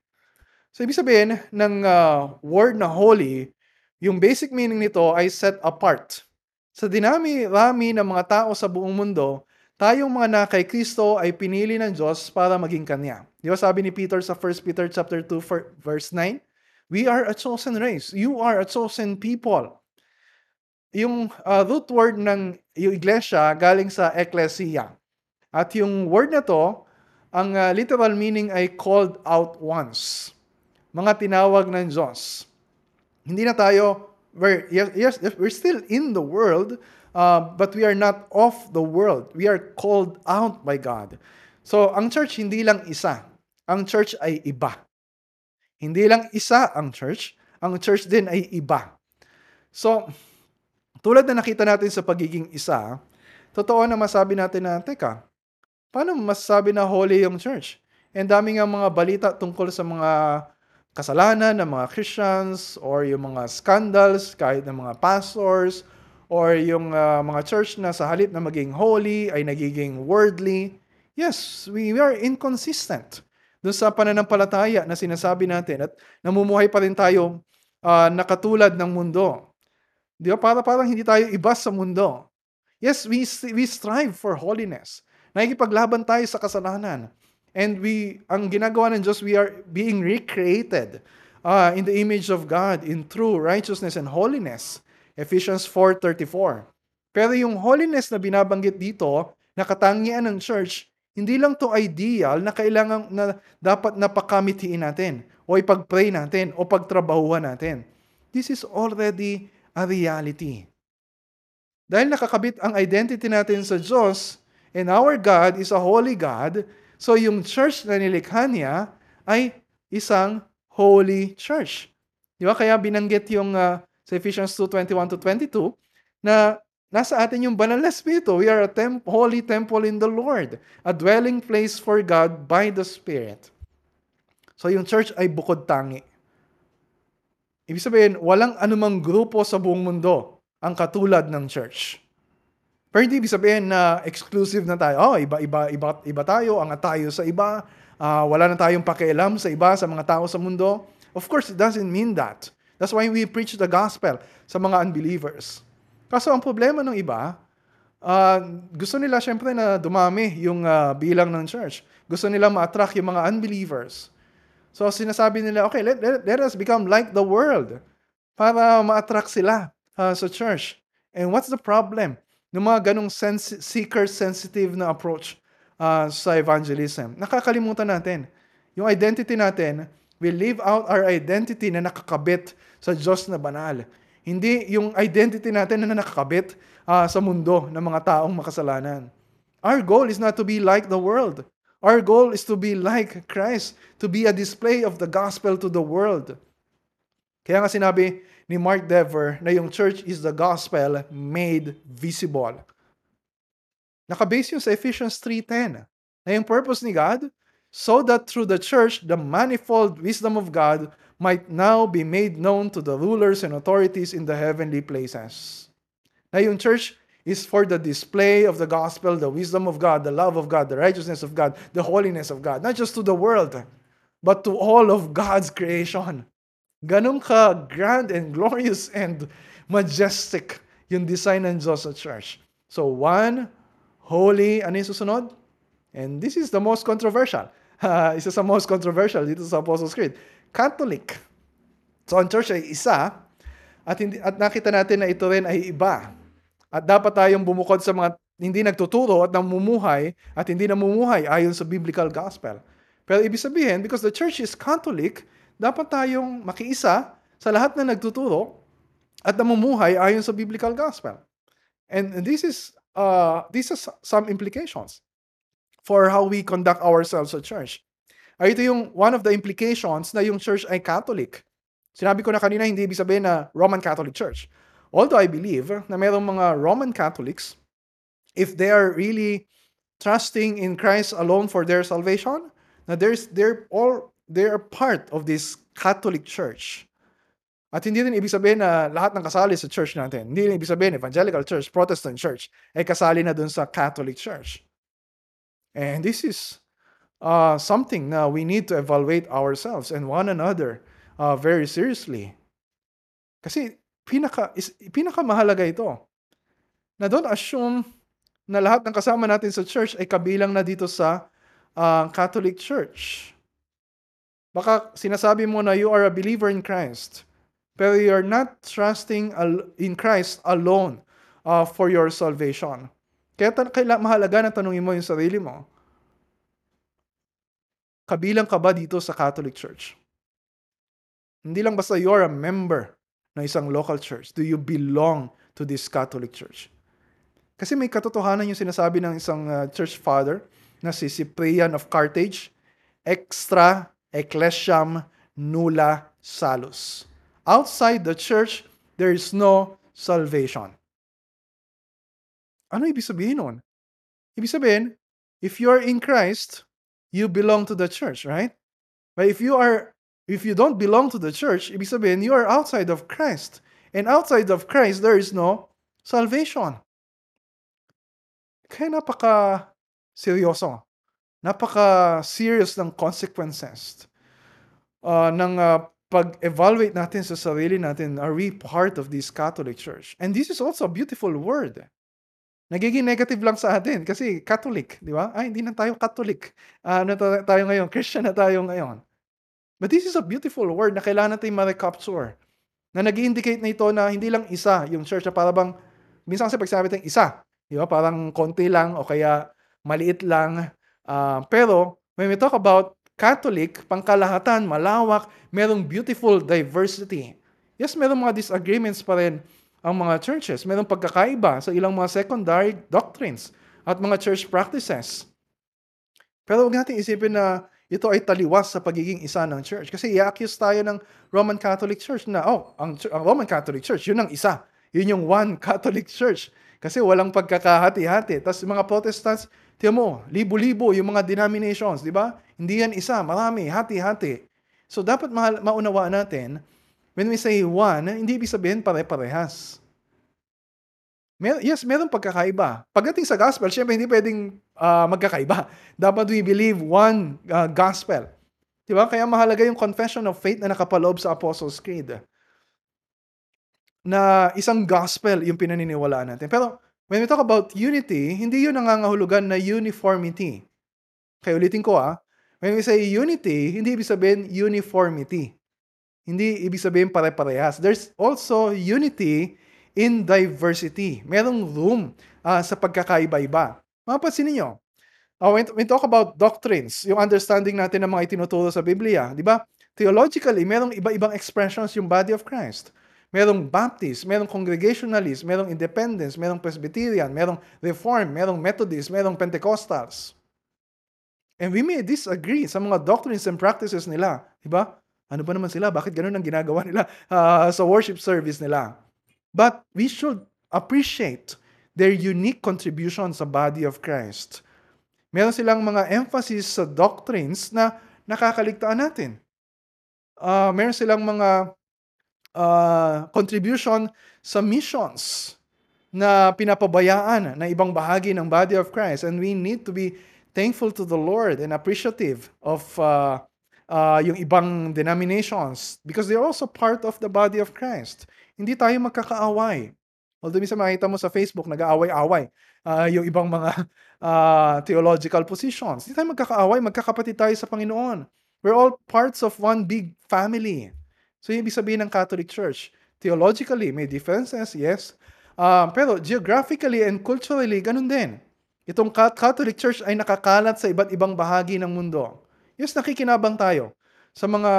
So, ibig sabihin ng uh, word na holy, yung basic meaning nito ay set apart. Sa dinami-rami ng mga tao sa buong mundo, tayong mga na kay Kristo ay pinili ng Diyos para maging Kanya. Di ba sabi ni Peter sa 1 Peter chapter 2 verse 9? We are a chosen race. You are a chosen people yung uh, root word ng yung iglesia galing sa ecclesia. At yung word na to, ang uh, literal meaning ay called out once. Mga tinawag ng Diyos. Hindi na tayo, we're, yes, yes, we're still in the world, uh, but we are not of the world. We are called out by God. So, ang church hindi lang isa. Ang church ay iba. Hindi lang isa ang church, ang church din ay iba. So, tulad na nakita natin sa pagiging isa, totoo na masabi natin na, teka, paano masasabi na holy yung church? And dami nga mga balita tungkol sa mga kasalanan ng mga Christians or yung mga scandals kahit ng mga pastors or yung uh, mga church na sa halip na maging holy ay nagiging worldly. Yes, we, we are inconsistent dun sa pananampalataya na sinasabi natin at namumuhay pa rin tayo uh, nakatulad ng mundo. Di ba? Para parang hindi tayo iba sa mundo. Yes, we, we strive for holiness. Nakikipaglaban tayo sa kasalanan. And we, ang ginagawa ng Diyos, we are being recreated uh, in the image of God in true righteousness and holiness. Ephesians 4.34 Pero yung holiness na binabanggit dito, na katangian ng church, hindi lang to ideal na kailangan na dapat napakamitihin natin o ipag-pray natin o pagtrabahuan natin. This is already a reality. Dahil nakakabit ang identity natin sa Diyos, and our God is a holy God, so yung church na nilikha niya ay isang holy church. Di ba? Kaya binanggit yung uh, sa Ephesians 2:21 to 22 na nasa atin yung banal na Espiritu. We are a temp- holy temple in the Lord, a dwelling place for God by the Spirit. So yung church ay bukod tangi. Ibig sabihin, walang anumang grupo sa buong mundo ang katulad ng church. Pero hindi ibig sabihin na exclusive na tayo. Oh, iba, iba, iba, iba tayo, angat tayo sa iba. Uh, wala na tayong pakialam sa iba, sa mga tao sa mundo. Of course, it doesn't mean that. That's why we preach the gospel sa mga unbelievers. Kaso ang problema ng iba, uh, gusto nila syempre na dumami yung uh, bilang ng church. Gusto nila ma-attract yung mga unbelievers. So sinasabi nila, okay, let, let, let us become like the world para ma-attract sila uh, sa church. And what's the problem? Ng mga ganong sens- seeker-sensitive na approach uh, sa evangelism. Nakakalimutan natin. Yung identity natin, we live out our identity na nakakabit sa Diyos na banal. Hindi yung identity natin na nakakabit uh, sa mundo ng mga taong makasalanan. Our goal is not to be like the world. Our goal is to be like Christ, to be a display of the gospel to the world. Kaya nga sinabi ni Mark Dever na yung church is the gospel made visible. Nakabase yun sa Ephesians 3.10 na yung purpose ni God so that through the church, the manifold wisdom of God might now be made known to the rulers and authorities in the heavenly places. Na yung church is for the display of the gospel, the wisdom of God, the love of God, the righteousness of God, the holiness of God. Not just to the world, but to all of God's creation. Ganun ka grand and glorious and majestic yung design ng Diyos sa church. So one, holy, ano yung susunod? And this is the most controversial. Uh, isa sa most controversial dito sa Apostles' Creed. Catholic. So ang church ay isa, at, hindi, at nakita natin na ito rin ay iba. At dapat tayong bumukod sa mga hindi nagtuturo at namumuhay at hindi namumuhay ayon sa biblical gospel. Pero ibig sabihin, because the church is Catholic, dapat tayong makiisa sa lahat na nagtuturo at namumuhay ayon sa biblical gospel. And this is uh, this is some implications for how we conduct ourselves at church. Ay ito yung one of the implications na yung church ay Catholic. Sinabi ko na kanina, hindi ibig sabihin na Roman Catholic Church. Although I believe na mayroong mga Roman Catholics, if they are really trusting in Christ alone for their salvation, na there's, they're all, they're part of this Catholic Church. At hindi rin ibig sabihin na lahat ng kasali sa church natin. Hindi rin ibig sabihin Evangelical Church, Protestant Church, ay kasali na dun sa Catholic Church. And this is uh, something na we need to evaluate ourselves and one another uh, very seriously. Kasi pinaka, is, pinaka mahalaga ito. Na don't assume na lahat ng kasama natin sa church ay kabilang na dito sa uh, Catholic Church. Baka sinasabi mo na you are a believer in Christ, pero you are not trusting in Christ alone uh, for your salvation. Kaya kaila, mahalaga na tanungin mo yung sarili mo, kabilang ka ba dito sa Catholic Church? Hindi lang basta you are a member ng isang local church? Do you belong to this Catholic Church? Kasi may katotohanan yung sinasabi ng isang uh, church father na si Cyprian of Carthage, extra ecclesiam nulla salus. Outside the church, there is no salvation. Ano ibig sabihin nun? Ibig sabihin, if you are in Christ, you belong to the church, right? But if you are If you don't belong to the church, ibig sabihin, you are outside of Christ. And outside of Christ, there is no salvation. Kaya napaka seryoso. Napaka serious ng consequences uh, ng uh, pag-evaluate natin sa sarili natin, are we part of this Catholic Church? And this is also a beautiful word. Nagiging negative lang sa atin kasi Catholic, di ba? Ay, hindi na tayo Catholic. Ah, ano ta tayo ngayon, Christian na tayo ngayon. But this is a beautiful word na kailangan natin ma-recapture. Na nag-indicate na ito na hindi lang isa yung church na para bang, minsan kasi pag sinabi tayong isa, di ba? Parang konti lang o kaya maliit lang. Uh, pero when we talk about Catholic, pangkalahatan, malawak, merong beautiful diversity. Yes, merong mga disagreements pa rin ang mga churches. Mayroong pagkakaiba sa ilang mga secondary doctrines at mga church practices. Pero huwag natin isipin na ito ay taliwas sa pagiging isa ng church. Kasi i-accuse tayo ng Roman Catholic Church na, oh, ang, ang Roman Catholic Church, yun ang isa. Yun yung one Catholic Church. Kasi walang pagkakahati-hati. Tapos mga Protestants, tiyan mo, libo-libo yung mga denominations, di ba? Hindi yan isa, marami, hati-hati. So dapat ma- maunawaan natin When we say one, hindi ibig sabihin pare-parehas. Mer yes, meron pagkakaiba. Pagdating sa gospel, syempre hindi pwedeng uh, magkakaiba. Dapat we believe one uh, gospel. Di ba? Kaya mahalaga yung confession of faith na nakapaloob sa Apostles' Creed. Na isang gospel yung pinaniniwalaan natin. Pero when we talk about unity, hindi yun nangangahulugan na uniformity. Kaya ulitin ko ah, when we say unity, hindi ibig sabihin uniformity. Hindi ibig sabihin pare-parehas. There's also unity in diversity. Merong room uh, sa pagkakaiba-iba. Mapapansin niyo, uh, when, when talk about doctrines, yung understanding natin ng mga itinuturo sa Biblia, di ba? Theologically, merong iba-ibang expressions yung body of Christ. Merong Baptist, merong Congregationalist, merong Independence, merong Presbyterian, merong Reform, merong Methodist, merong Pentecostals. And we may disagree sa mga doctrines and practices nila. Di ba? Ano ba naman sila? Bakit ganun ang ginagawa nila uh, sa worship service nila? But we should appreciate their unique contribution sa body of Christ. Meron silang mga emphasis sa doctrines na nakakaligtaan natin. Uh, meron silang mga uh, contribution sa missions na pinapabayaan na ibang bahagi ng body of Christ. And we need to be thankful to the Lord and appreciative of uh, uh, yung ibang denominations because they're also part of the body of Christ. Hindi tayo magkakaaway. Although minsan makita mo sa Facebook, nag-aaway-away uh, yung ibang mga uh, theological positions. Hindi tayo magkakaaway, magkakapatid tayo sa Panginoon. We're all parts of one big family. So, ibig sabihin ng Catholic Church, theologically, may differences, yes. Uh, pero geographically and culturally, ganun din. Itong Catholic Church ay nakakalat sa iba't ibang bahagi ng mundo. Yes, nakikinabang tayo sa mga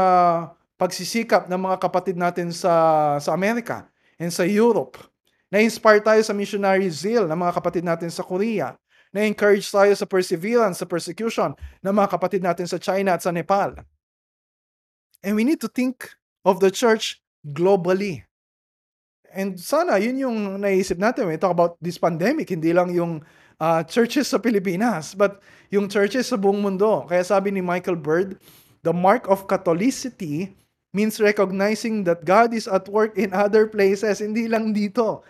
pagsisikap ng mga kapatid natin sa, sa Amerika and sa Europe. Na-inspire tayo sa missionary zeal ng mga kapatid natin sa Korea. Na-encourage tayo sa perseverance, sa persecution ng mga kapatid natin sa China at sa Nepal. And we need to think of the church globally. And sana yun yung naisip natin when we talk about this pandemic, hindi lang yung uh, churches sa Pilipinas, but yung churches sa buong mundo. Kaya sabi ni Michael Bird, the mark of Catholicity means recognizing that God is at work in other places, hindi lang dito,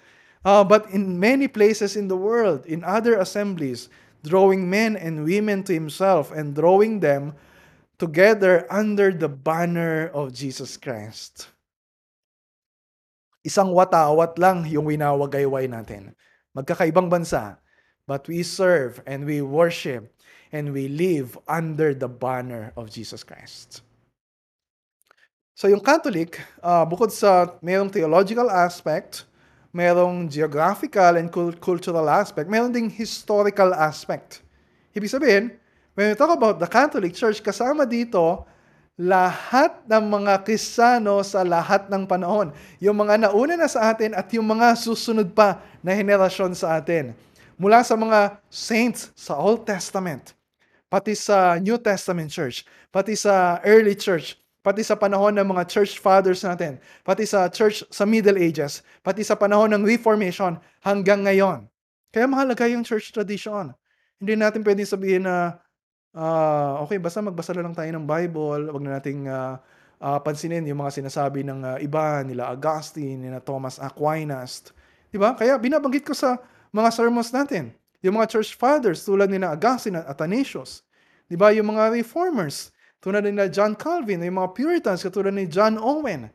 uh, but in many places in the world, in other assemblies, drawing men and women to Himself and drawing them together under the banner of Jesus Christ. Isang watawat lang yung winawagayway natin. Magkakaibang bansa, but we serve and we worship and we live under the banner of Jesus Christ. So yung Catholic, uh, bukod sa mayroong theological aspect, mayroong geographical and cultural aspect, mayroong ding historical aspect. Ibig sabihin, when we talk about the Catholic Church, kasama dito lahat ng mga Kristiyano sa lahat ng panahon. Yung mga nauna na sa atin at yung mga susunod pa na henerasyon sa atin mula sa mga saints sa Old Testament, pati sa New Testament church, pati sa early church, pati sa panahon ng mga church fathers natin, pati sa church sa Middle Ages, pati sa panahon ng Reformation hanggang ngayon. Kaya mahalaga yung church tradition. Hindi natin pwedeng sabihin na, uh, okay, basta magbasa lang tayo ng Bible, wag na nating uh, uh, pansinin yung mga sinasabi ng uh, iba, nila Augustine, nila Thomas Aquinas. Di ba? Kaya binabanggit ko sa mga sermons natin. Yung mga church fathers tulad ni na Augustine at Athanasius. Di ba? Yung mga reformers tulad ni na John Calvin, yung mga Puritans katulad ni John Owen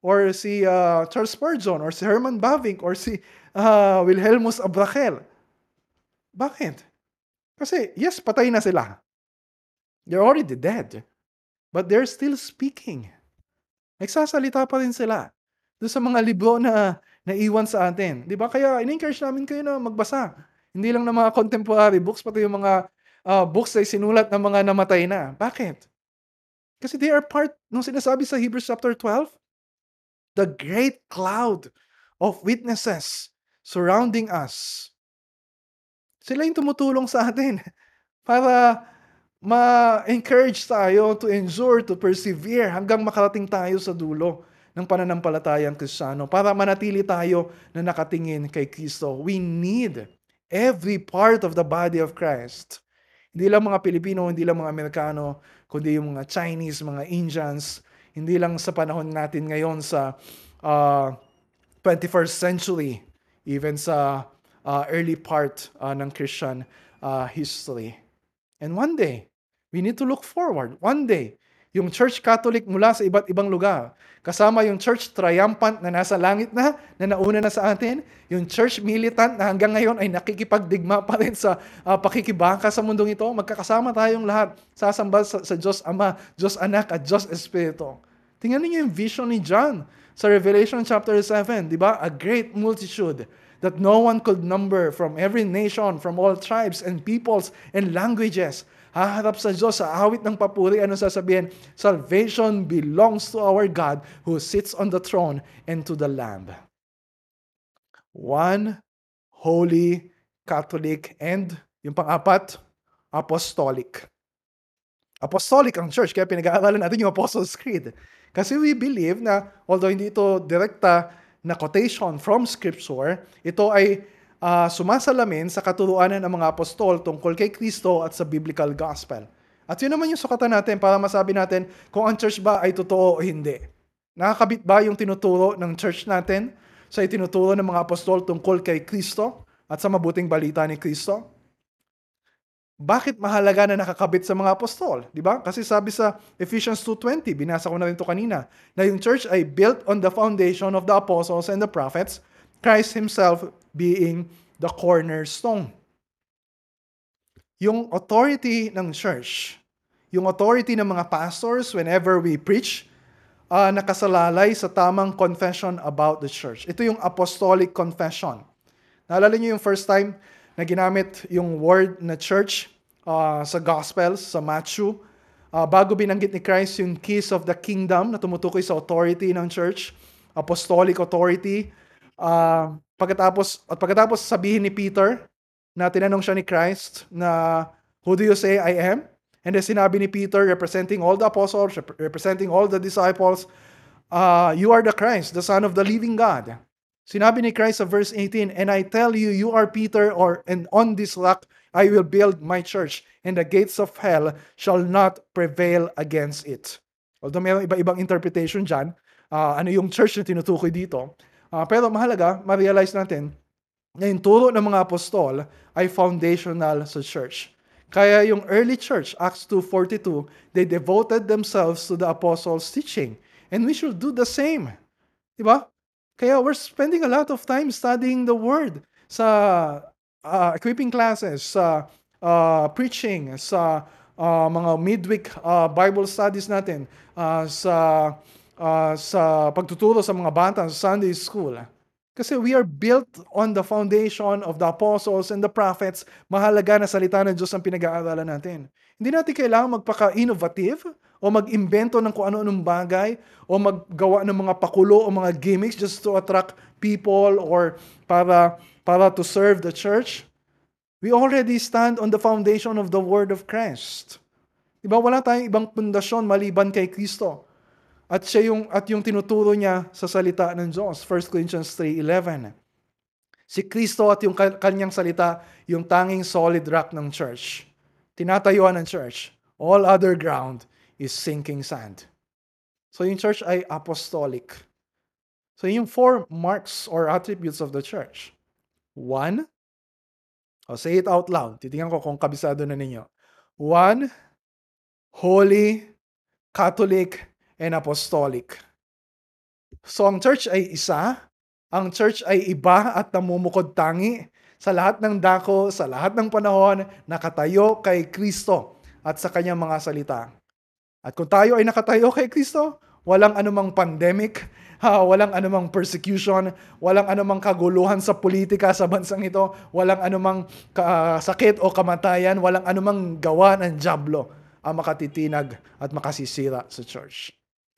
or si uh, Charles Spurgeon or si Herman Bavinck or si uh, Wilhelmus Abrahel. Bakit? Kasi, yes, patay na sila. They're already dead. But they're still speaking. Nagsasalita pa rin sila. Doon sa mga libro na naiwan sa atin. Di ba? Kaya in-encourage namin kayo na magbasa. Hindi lang ng mga contemporary books, pati yung mga uh, books ay sinulat ng mga namatay na. Bakit? Kasi they are part, nung sinasabi sa Hebrews chapter 12, the great cloud of witnesses surrounding us. Sila yung tumutulong sa atin para ma-encourage tayo to endure, to persevere hanggang makarating tayo sa dulo ng pananampalatayang Kristiyano para manatili tayo na nakatingin kay Kristo. We need every part of the body of Christ. Hindi lang mga Pilipino, hindi lang mga Amerikano, kundi yung mga Chinese, mga Indians, hindi lang sa panahon natin ngayon sa uh, 21st century, even sa uh, early part uh, ng Christian uh, history. And one day, We need to look forward. One day, yung Church Catholic mula sa iba't ibang lugar, kasama yung Church Triumphant na nasa langit na, na nauna na sa atin, yung Church Militant na hanggang ngayon ay nakikipagdigma pa rin sa uh, pakikibaka sa mundong ito, magkakasama tayong lahat, sasamba sa, sa Diyos Ama, Diyos Anak at Diyos Espiritu. Tingnan niyo yung vision ni John sa Revelation chapter 7, di ba? A great multitude that no one could number from every nation, from all tribes and peoples and languages haharap sa Diyos sa awit ng papuri, ano sasabihin? Salvation belongs to our God who sits on the throne and to the Lamb. One, holy, Catholic, and yung pang-apat, apostolic. Apostolic ang church, kaya pinag-aaralan natin yung Apostles' Creed. Kasi we believe na, although hindi ito direkta na quotation from Scripture, ito ay uh, sumasalamin sa katuruanan ng mga apostol tungkol kay Kristo at sa biblical gospel. At yun naman yung sukatan natin para masabi natin kung ang church ba ay totoo o hindi. Nakakabit ba yung tinuturo ng church natin sa itinuturo ng mga apostol tungkol kay Kristo at sa mabuting balita ni Kristo? Bakit mahalaga na nakakabit sa mga apostol? Di ba? Kasi sabi sa Ephesians 2.20, binasa ko na rin to kanina, na yung church ay built on the foundation of the apostles and the prophets, Christ Himself being the cornerstone. Yung authority ng church, yung authority ng mga pastors whenever we preach, uh, nakasalalay sa tamang confession about the church. Ito yung apostolic confession. Naalala niyo yung first time na ginamit yung word na church uh, sa Gospels, sa Matthew, uh, bago binanggit ni Christ yung keys of the kingdom na tumutukoy sa authority ng church, apostolic authority, uh, Pagkatapos, at pagkatapos sabihin ni Peter na tinanong siya ni Christ na, Who do you say I am? And then sinabi ni Peter, representing all the apostles, representing all the disciples, uh, You are the Christ, the Son of the living God. Sinabi ni Christ sa verse 18, And I tell you, you are Peter, or and on this rock I will build my church, and the gates of hell shall not prevail against it. Although may iba-ibang interpretation dyan, uh, ano yung church na tinutukoy dito. Uh, pero mahalaga, ma-realize natin na yung turo ng mga apostol ay foundational sa church. Kaya yung early church, Acts 2.42, they devoted themselves to the apostles' teaching. And we should do the same. Diba? Kaya we're spending a lot of time studying the Word sa uh, equipping classes, sa uh, preaching, sa uh, mga midweek uh, Bible studies natin, uh, sa uh, sa pagtuturo sa mga bata sa Sunday school. Kasi we are built on the foundation of the apostles and the prophets. Mahalaga na salita ng Diyos ang pinag-aaralan natin. Hindi natin kailangan magpaka-innovative o mag-imbento ng kung ano-anong bagay o maggawa ng mga pakulo o mga gimmicks just to attract people or para para to serve the church. We already stand on the foundation of the Word of Christ. Diba? Wala tayong ibang pundasyon maliban kay Kristo. At siya yung at yung tinuturo niya sa salita ng Diyos, 1 Corinthians 3:11. Si Kristo at yung kanyang salita, yung tanging solid rock ng church. Tinatayuan ng church. All other ground is sinking sand. So yung church ay apostolic. So yung four marks or attributes of the church. One, I'll say it out loud. Titingnan ko kung kabisado na ninyo. One, holy, Catholic, and apostolic. So ang church ay isa, ang church ay iba at namumukod tangi sa lahat ng dako, sa lahat ng panahon, nakatayo kay Kristo at sa kanyang mga salita. At kung tayo ay nakatayo kay Kristo, walang anumang pandemic, ha, walang anumang persecution, walang anumang kaguluhan sa politika sa bansang ito, walang anumang ka- sakit o kamatayan, walang anumang gawa ng jablo ang makatitinag at makasisira sa church.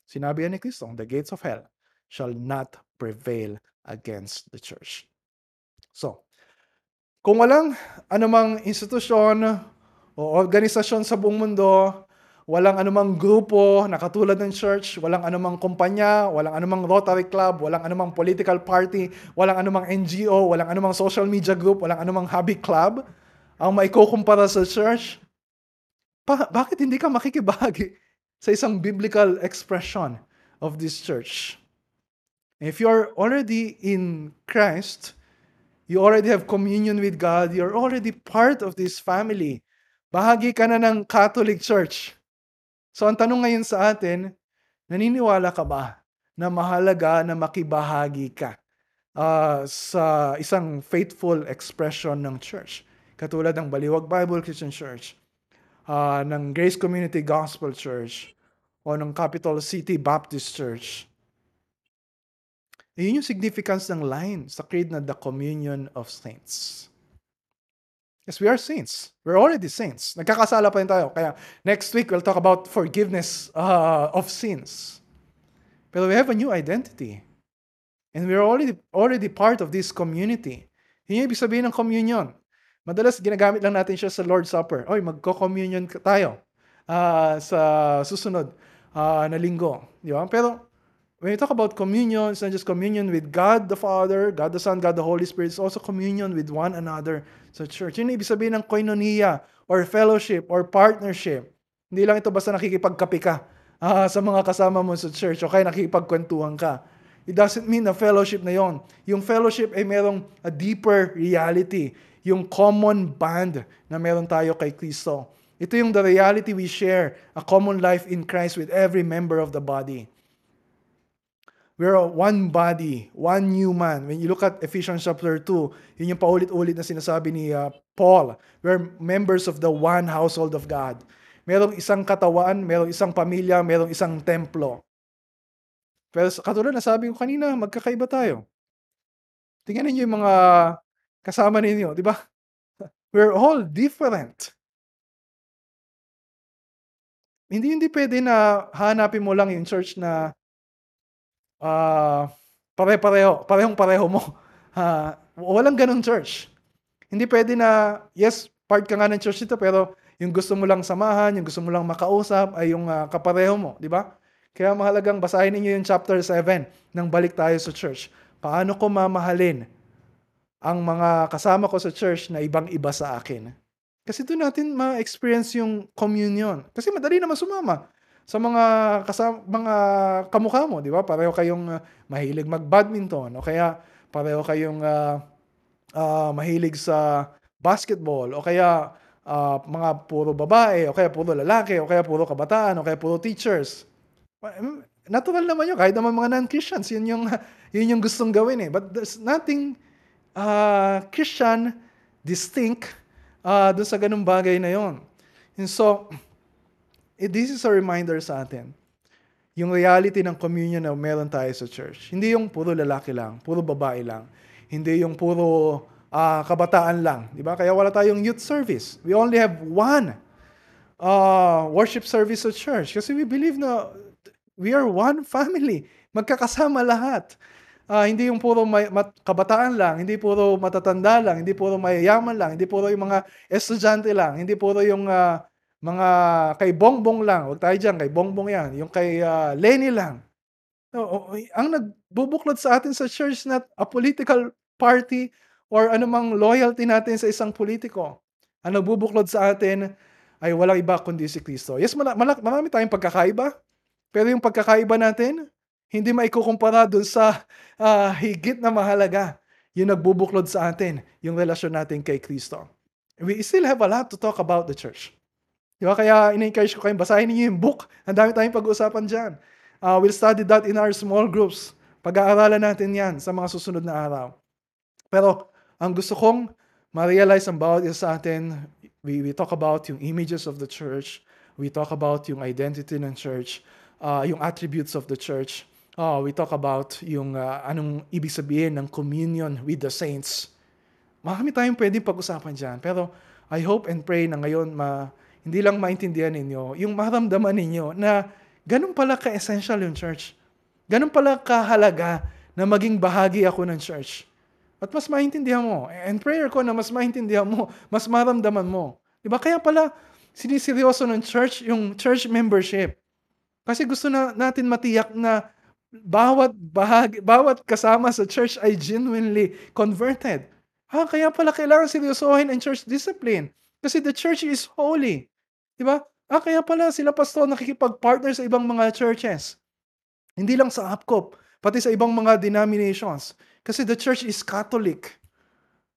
Sinabi yan ni Kristo, the gates of hell shall not prevail against the church. So, kung walang anumang institusyon o organisasyon sa buong mundo, walang anumang grupo na katulad ng church, walang anumang kumpanya, walang anumang Rotary Club, walang anumang political party, walang anumang NGO, walang anumang social media group, walang anumang hobby club, ang maikukumpara sa church, pa- bakit hindi ka makikibahagi sa isang biblical expression of this church? If you're already in Christ, you already have communion with God, you're already part of this family. Bahagi ka na ng Catholic Church. So ang tanong ngayon sa atin, naniniwala ka ba na mahalaga na makibahagi ka uh, sa isang faithful expression ng church? Katulad ng Baliwag Bible Christian Church, uh, ng Grace Community Gospel Church, o ng Capital City Baptist Church. Iyon yung significance ng line sa creed na the communion of saints. Yes, we are saints. We're already saints. Nagkakasala pa rin tayo. Kaya next week, we'll talk about forgiveness uh, of sins. Pero we have a new identity. And we're already, already part of this community. Yun yung ibig sabihin ng communion. Madalas ginagamit lang natin siya sa Lord's Supper. Oy, magko-communion tayo uh, sa susunod uh, na linggo. Di ba? Pero when you talk about communion, it's not just communion with God the Father, God the Son, God the Holy Spirit, it's also communion with one another sa church. Yun ibig sabihin ng koinonia or fellowship or partnership. Hindi lang ito basta nakikipagkapi ka uh, sa mga kasama mo sa church o kaya nakikipagkwentuhan ka. It doesn't mean na fellowship na yon. Yung fellowship ay merong a deeper reality. Yung common bond na meron tayo kay Kristo. Ito yung the reality we share, a common life in Christ with every member of the body. We're one body, one new man. When you look at Ephesians chapter 2, yun yung paulit-ulit na sinasabi ni uh, Paul. We're members of the one household of God. Merong isang katawan, merong isang pamilya, merong isang templo. Pero katulad na sabi ko kanina, magkakaiba tayo. Tingnan niyo yung mga kasama ninyo, di ba? We're all different. Hindi hindi pwede na hanapin mo lang yung church na uh, pare-pareho, parehong-pareho mo. Uh, walang ganong church. Hindi pwede na, yes, part ka nga ng church ito, pero yung gusto mo lang samahan, yung gusto mo lang makausap, ay yung uh, kapareho mo, di ba? Kaya mahalagang basahin niyo yung chapter 7 nang balik tayo sa church. Paano ko mamahalin ang mga kasama ko sa church na ibang-iba sa akin? Kasi doon natin ma-experience yung communion. Kasi madali naman sumama sa mga kasama, mga kamukha mo, di ba? Pareho kayong uh, mahilig mag-badminton o kaya pareho kayong uh, uh, mahilig sa basketball o kaya uh, mga puro babae o kaya puro lalaki o kaya puro kabataan o kaya puro teachers. Natural naman yun. Kahit naman mga non-Christians, yun yung, yun yung gustong gawin eh. But there's nothing uh, Christian distinct uh, doon sa ganung bagay na yon. And so, eh, this is a reminder sa atin. Yung reality ng communion na meron tayo sa church. Hindi yung puro lalaki lang, puro babae lang. Hindi yung puro uh, kabataan lang. Di ba? Kaya wala tayong youth service. We only have one uh, worship service sa church. Kasi we believe na we are one family. Magkakasama lahat. Uh, hindi yung puro may, mat, kabataan lang, hindi puro matatanda lang, hindi puro mayayaman lang, hindi puro yung mga estudyante lang, hindi puro yung uh, mga kay Bongbong lang, wag tayo diyan kay Bongbong yan, yung kay uh, Lenny lang. No, ang nagbubuklod sa atin sa church not a political party or anumang loyalty natin sa isang politiko. Ang nagbubuklod sa atin ay walang iba kundi si Kristo. Yes, malak marami tayong pagkakaiba, pero yung pagkakaiba natin, hindi maikukumpara dun sa uh, higit na mahalaga yung nagbubuklod sa atin, yung relasyon natin kay Kristo. We still have a lot to talk about the church. Di ba? Kaya ina-encourage ko kayong basahin niyo yung book. Ang dami tayong pag-uusapan dyan. Uh, we'll study that in our small groups. Pag-aaralan natin yan sa mga susunod na araw. Pero ang gusto kong ma-realize ang bawat isa sa atin, we, we talk about yung images of the church, we talk about yung identity ng church, uh, yung attributes of the church, uh, we talk about yung uh, anong ibig sabihin ng communion with the saints. Marami tayong pwedeng pag-usapan dyan. Pero I hope and pray na ngayon ma, hindi lang maintindihan ninyo, yung maramdaman ninyo na ganun pala ka-essential yung church. Ganun pala kahalaga na maging bahagi ako ng church. At mas maintindihan mo. And prayer ko na mas maintindihan mo, mas maramdaman mo. Diba? Kaya pala, siniseryoso ng church yung church membership. Kasi gusto na natin matiyak na bawat bahagi, bawat kasama sa church ay genuinely converted. Ha, kaya pala kailangan seryosohin ang church discipline. Kasi the church is holy. Diba? Ah, kaya pala sila pastor nakikipag-partner sa ibang mga churches. Hindi lang sa APCOP, pati sa ibang mga denominations. Kasi the church is Catholic.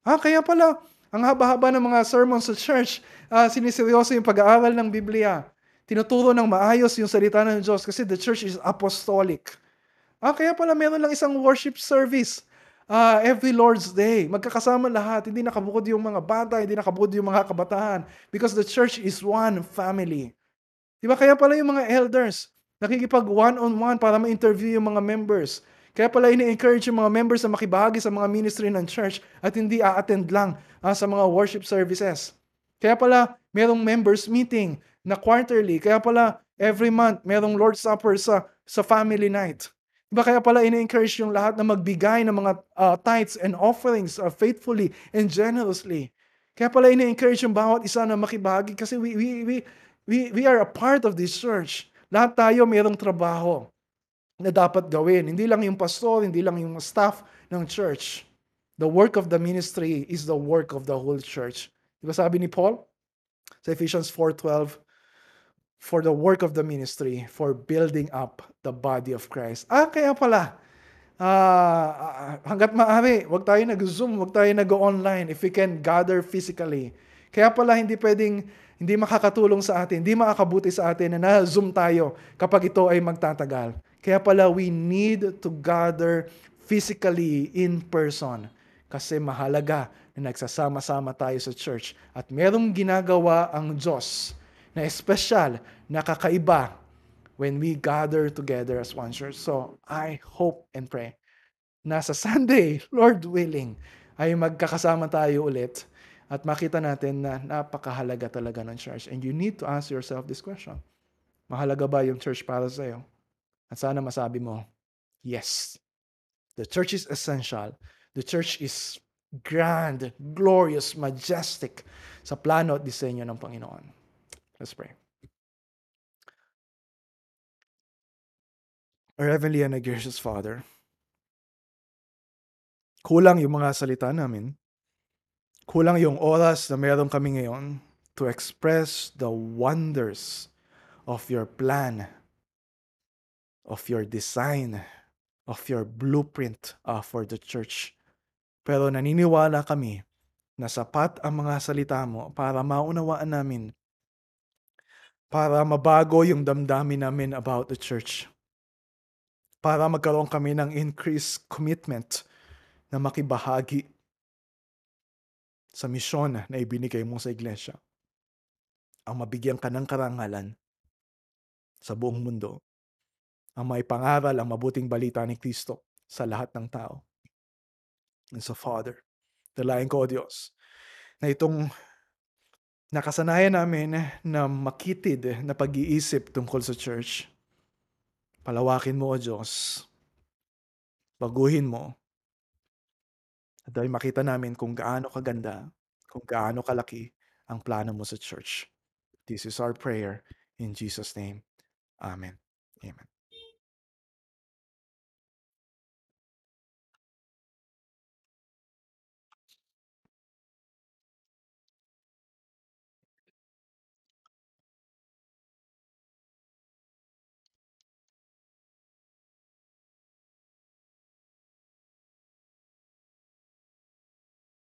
Ah, kaya pala, ang haba-haba ng mga sermons sa church, uh, siniseryoso yung pag-aaral ng Biblia. Tinuturo ng maayos yung salita ng Diyos kasi the church is apostolic. Ah, kaya pala meron lang isang worship service uh, every Lord's Day. Magkakasama lahat. Hindi nakabukod yung mga bata, hindi nakabukod yung mga kabataan. Because the church is one family. Diba? Kaya pala yung mga elders, nakikipag one-on-one para ma-interview yung mga members. Kaya pala ini-encourage yung mga members na makibahagi sa mga ministry ng church at hindi a-attend lang uh, sa mga worship services. Kaya pala merong members meeting na quarterly. Kaya pala every month merong Lord's Supper sa, sa family night. Diba kaya pala ini-encourage yung lahat na magbigay ng mga uh, tithes and offerings uh, faithfully and generously. Kaya pala ini-encourage yung bawat isa na makibahagi kasi we, we, we, we, we are a part of this church. Lahat tayo mayroong trabaho na dapat gawin. Hindi lang yung pastor, hindi lang yung staff ng church. The work of the ministry is the work of the whole church. Di ba sabi ni Paul? Sa Ephesians 4.12, For the work of the ministry, for building up the body of Christ. Ah, kaya pala, uh, hanggat maaari, wag tayo nag-zoom, wag tayo nag-online if we can gather physically. Kaya pala hindi pwedeng, hindi makakatulong sa atin, hindi makakabuti sa atin na na-zoom tayo kapag ito ay magtatagal. Kaya pala we need to gather physically in person kasi mahalaga na nagsasama-sama tayo sa church at merong ginagawa ang Diyos na espesyal, na kakaiba when we gather together as one church. So, I hope and pray na sa Sunday, Lord willing, ay magkakasama tayo ulit at makita natin na napakahalaga talaga ng church. And you need to ask yourself this question. Mahalaga ba yung church para sa iyo? At sana masabi mo, yes. The church is essential. The church is grand, glorious, majestic sa plano at disenyo ng Panginoon. Let's pray. Our Heavenly and Gracious Father, kulang yung mga salita namin. Kulang yung oras na meron kami ngayon to express the wonders of your plan of your design, of your blueprint uh, for the church. Pero naniniwala kami na sapat ang mga salita mo para maunawaan namin, para mabago yung damdamin namin about the church. Para magkaroon kami ng increased commitment na makibahagi sa misyon na ibinigay mo sa iglesia. Ang mabigyan ka ng karangalan sa buong mundo ang may pangaral ang mabuting balita ni Kristo sa lahat ng tao. And so, Father, dalayan ko, O Diyos, na itong nakasanayan namin na makitid na pag-iisip tungkol sa church, palawakin mo, O Diyos, baguhin mo, at dahil makita namin kung gaano kaganda, kung gaano kalaki ang plano mo sa church. This is our prayer in Jesus' name. Amen. Amen.